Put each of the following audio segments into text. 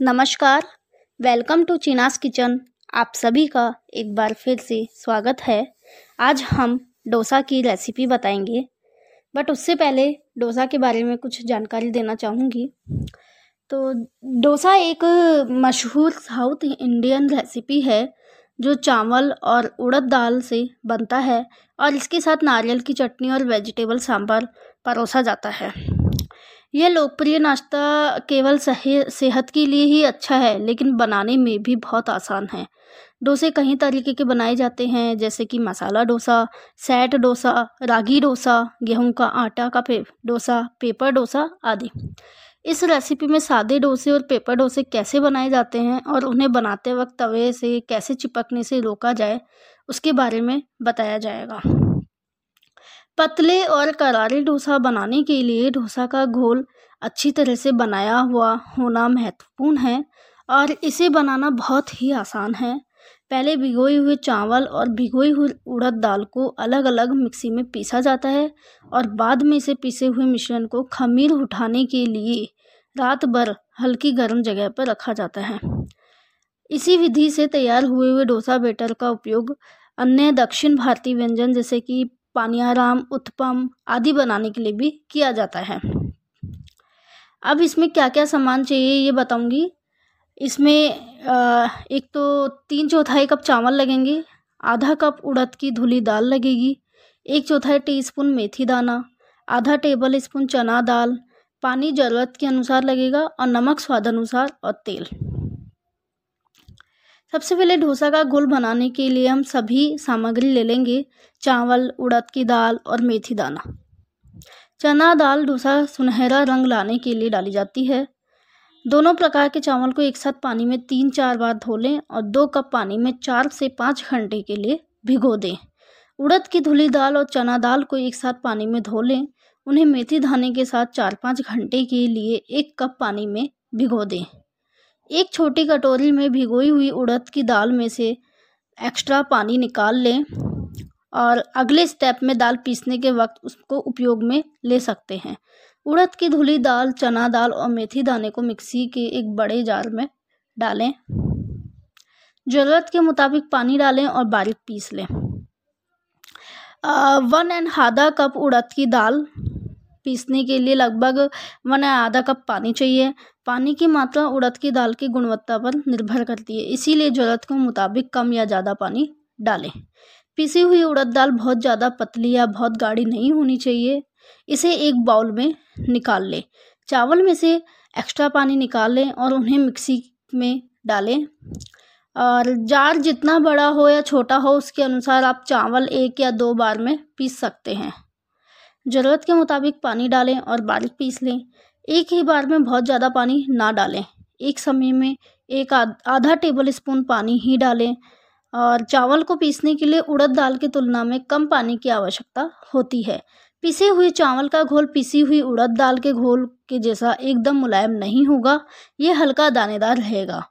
नमस्कार welcome to Cheena's kitchen आप सभी का एक बार फिर से स्वागत है। आज हम डोसा की रेसिपी बताएँगे। बट उससे पहले डोसा के बारे में कुछ जानकारी देना चाहूँगी। तो डोसा एक मशहूर साउथ इंडियन रेसिपी है, जो चावल और उड़द दाल से बनता है और इसके साथ नारियल की चटनी और वेजिटेबल सांभर परोसा जाता है। यह लोकप्रिय नाश्ता केवल सेहत के लिए ही अच्छा है, लेकिन बनाने में भी बहुत आसान है। डोसे कई तरीके के बनाए जाते हैं, जैसे कि मसाला डोसा, सैट डोसा, रागी डोसा, गेहूँ का आटा का पे, डोसा, पेपर डोसा आदि। इस रेसिपी में सादे डोसे और पेपर डोसे कैसे बनाए जाते हैं और उन्हें बनाते वक्त तवे से कैसे चिपकने से रोका जाए, उसके बारे में बताया जाएगा। पतले और करारे डोसा बनाने के लिए डोसा का घोल अच्छी तरह से बनाया हुआ होना महत्वपूर्ण है और इसे बनाना बहुत ही आसान है। पहले भिगोए हुए चावल और भिगोई हुई उड़द दाल को अलग अलग मिक्सी में पीसा जाता है और बाद में इसे पीसे हुए मिश्रण को खमीर उठाने के लिए रात भर हल्की गर्म जगह पर रखा जाता है। इसी विधि से तैयार हुए हुए डोसा बेटर का उपयोग अन्य दक्षिण भारतीय व्यंजन जैसे कि पानियाराम, उत्पम आदि बनाने के लिए भी किया जाता है। अब इसमें क्या क्या सामान चाहिए ये बताऊँगी। इसमें एक तो तीन चौथाई कप चावल लगेंगे, आधा कप उड़द की धुली दाल लगेगी, एक चौथाई टीस्पून मेथी दाना, आधा टेबल स्पून चना दाल, पानी ज़रूरत के अनुसार लगेगा और नमक स्वाद अनुसार और तेल। सबसे पहले डोसा का घोल बनाने के लिए हम सभी सामग्री ले लेंगे, चावल, उड़द की दाल और मेथी दाना। चना, दाल, डोसा, सुनहरा रंग लाने के लिए डाली जाती है। दोनों प्रकार के चावल को एक साथ पानी में तीन चार बार धो लें और दो कप पानी में चार से पाँच घंटे के लिए भिगो दें। उड़द की धुली दाल और चना दाल को एक साथ पानी में धो लें। उन्हें मेथी दाने के साथ चार पाँच घंटे के लिए एक कप पानी में भिगो दें। एक छोटी कटोरी में भिगोई हुई उड़द की दाल में से एक्स्ट्रा पानी निकाल लें और अगले स्टेप में दाल पीसने के वक्त उसको उपयोग में ले सकते हैं। उड़द की धुली दाल, चना दाल और मेथी दाने को मिक्सी के एक बड़े जार में डालें। ज़रूरत के मुताबिक पानी डालें और बारीक पीस लें। वन एंड आधा कप उड़द की दाल पीसने के लिए लगभग वन आधा कप पानी चाहिए। पानी की मात्रा उड़द की दाल की गुणवत्ता पर निर्भर करती है, इसीलिए ज़रूरत के मुताबिक कम या ज़्यादा पानी डालें। पिसी हुई उड़द दाल बहुत ज़्यादा पतली या बहुत गाढ़ी नहीं होनी चाहिए। इसे एक बाउल में निकाल लें। चावल में से एक्स्ट्रा पानी निकाल लें और उन्हें मिक्सी में डालें। और जार जितना बड़ा हो या छोटा हो, उसके अनुसार आप चावल एक या दो बार में पीस सकते हैं। ज़रूरत के मुताबिक पानी डालें और बारीक पीस लें। एक ही बार में बहुत ज़्यादा पानी ना डालें। एक समय में एक आधा टेबल स्पून पानी ही डालें और चावल को पीसने के लिए उड़द दाल की तुलना में कम पानी की आवश्यकता होती है। पिसे हुए चावल का घोल पिसी हुई उड़द दाल के घोल के जैसा एकदम मुलायम नहीं होगा, ये हल्का दानेदार रहेगा।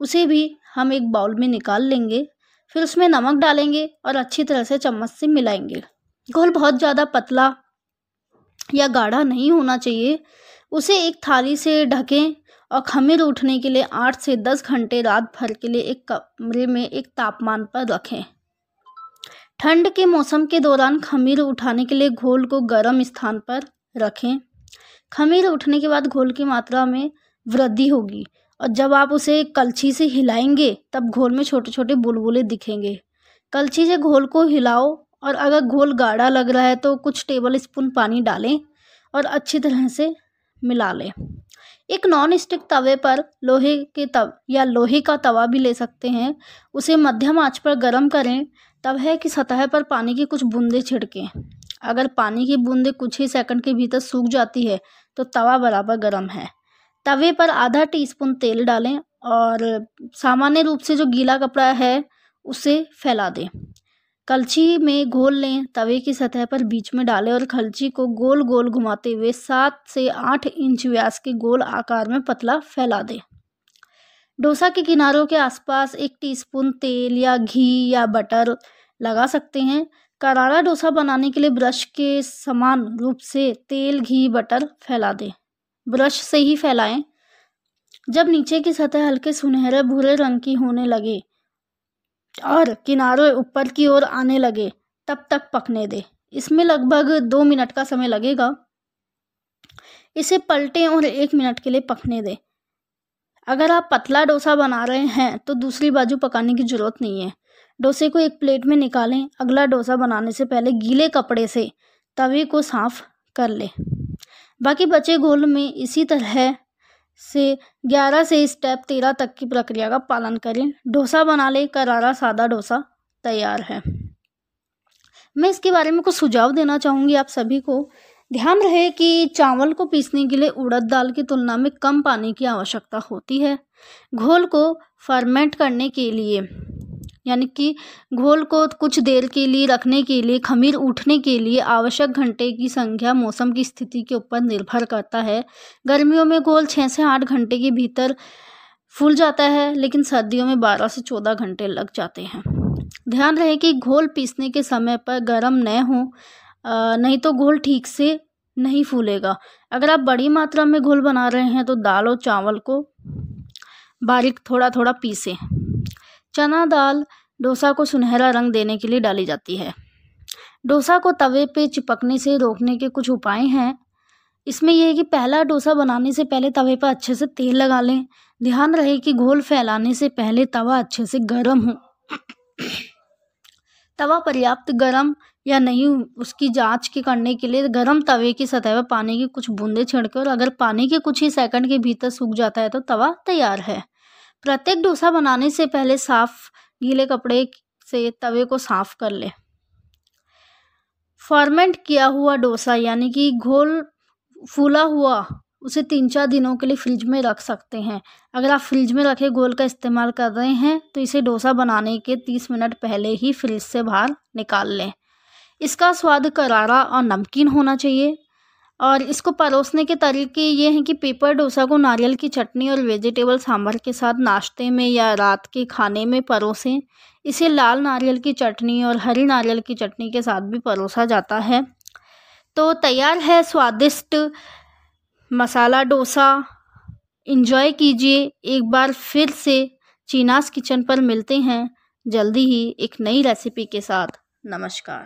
उसे भी हम एक बाउल में निकाल लेंगे, फिर उसमें नमक डालेंगे और अच्छी तरह से चम्मच से मिलाएँगे। घोल बहुत ज़्यादा पतला या गाढ़ा नहीं होना चाहिए। उसे एक थाली से ढकें और खमीर उठने के लिए आठ से दस घंटे रात भर के लिए एक कमरे में एक तापमान पर रखें। ठंड के मौसम के दौरान खमीर उठाने के लिए घोल को गर्म स्थान पर रखें। खमीर उठने के बाद घोल की मात्रा में वृद्धि होगी और जब आप उसे कलछी से हिलाएँगे, तब घोल में छोटे छोटे बुलबुले दिखेंगे। कलछी से घोल को हिलाओ और अगर घोल गाढ़ा लग रहा है तो कुछ टेबल स्पून पानी डालें और अच्छी तरह से मिला लें। एक नॉन स्टिक तवे पर लोहे के तव, या लोहे का तवा भी ले सकते हैं। उसे मध्यम आँच पर गर्म करें, तब है कि सतह पर पानी की कुछ बूंदें छिड़कें। अगर पानी की बूंदें कुछ ही सेकंड के भीतर सूख जाती है तो तवा बराबर गर्म है। तवे पर आधा टीस्पून तेल डालें और सामान्य रूप से जो गीला कपड़ा है, उसे फैला दें। कलछी में घोल लें, तवे की सतह पर बीच में डालें और कलछी को गोल गोल घुमाते हुए सात से आठ इंच व्यास के गोल आकार में पतला फैला दें। डोसा के किनारों के आसपास एक टीस्पून तेल या घी या बटर लगा सकते हैं। करारा डोसा बनाने के लिए ब्रश के समान रूप से तेल, घी, बटर फैला दें। ब्रश से ही फैलाएँ। जब नीचे की सतह हल्के सुनहरे भूरे रंग की होने लगे और किनारे ऊपर की ओर आने लगे, तब तक पकने दे। इसमें लगभग दो मिनट का समय लगेगा। इसे पलटें और एक मिनट के लिए पकने दें। अगर आप पतला डोसा बना रहे हैं तो दूसरी बाजू पकाने की ज़रूरत नहीं है। डोसे को एक प्लेट में निकालें। अगला डोसा बनाने से पहले गीले कपड़े से तवे को साफ़ कर लें। बाकी बचे घोल में इसी तरह से ग्यारह से स्टेप तेरह तक की प्रक्रिया का पालन करें। डोसा बना लें, करारा सादा डोसा तैयार है। मैं इसके बारे में कुछ सुझाव देना चाहूँगी आप सभी को। ध्यान रहे कि चावल को पीसने के लिए उड़द दाल की तुलना में कम पानी की आवश्यकता होती है। घोल को फर्मेंट करने के लिए यानी कि घोल को कुछ देर के लिए रखने के लिए, खमीर उठने के लिए आवश्यक घंटे की संख्या मौसम की स्थिति के ऊपर निर्भर करता है। गर्मियों में घोल छः से आठ घंटे के भीतर फूल जाता है, लेकिन सर्दियों में बारह से चौदह घंटे लग जाते हैं। ध्यान रहे कि घोल पीसने के समय पर गर्म न हो नहीं तो घोल ठीक से नहीं फूलेगा। अगर आप बड़ी मात्रा में घोल बना रहे हैं तो दाल और चावल को बारीक थोड़ा थोड़ा पीसें। चना दाल डोसा को सुनहरा रंग देने के लिए डाली जाती है। डोसा को तवे पे चिपकने से रोकने के कुछ उपाय हैं। इसमें यह है कि पहला डोसा बनाने से पहले तवे पर अच्छे से तेल लगा लें। ध्यान रहे कि घोल फैलाने से पहले तवा अच्छे से गर्म हो। तवा पर्याप्त गर्म या नहीं, उसकी जाँच के करने के लिए गर्म तवे की सतह पर पानी की कुछ बूंदे छिड़के और अगर पानी के कुछ ही सेकंड के भीतर सूख जाता है तो तवा तैयार है। प्रत्येक डोसा बनाने से पहले साफ़ गीले कपड़े से तवे को साफ़ कर ले। फॉर्मेंट किया हुआ डोसा, यानी कि घोल फूला हुआ, उसे तीन चार दिनों के लिए फ्रिज में रख सकते हैं। अगर आप फ्रिज में रखे घोल का इस्तेमाल कर रहे हैं तो इसे डोसा बनाने के तीस मिनट पहले ही फ्रिज से बाहर निकाल लें। इसका स्वाद करारा और नमकीन होना चाहिए। और इसको परोसने के तरीके ये हैं कि पेपर डोसा को नारियल की चटनी और वेजिटेबल सांभर के साथ नाश्ते में या रात के खाने में परोसें। इसे लाल नारियल की चटनी और हरी नारियल की चटनी के साथ भी परोसा जाता है। तो तैयार है स्वादिष्ट मसाला डोसा। इन्जॉय कीजिए। एक बार फिर से चीनास किचन पर मिलते हैं। जल्दी ही एक नई रेसिपी के साथ। नमस्कार।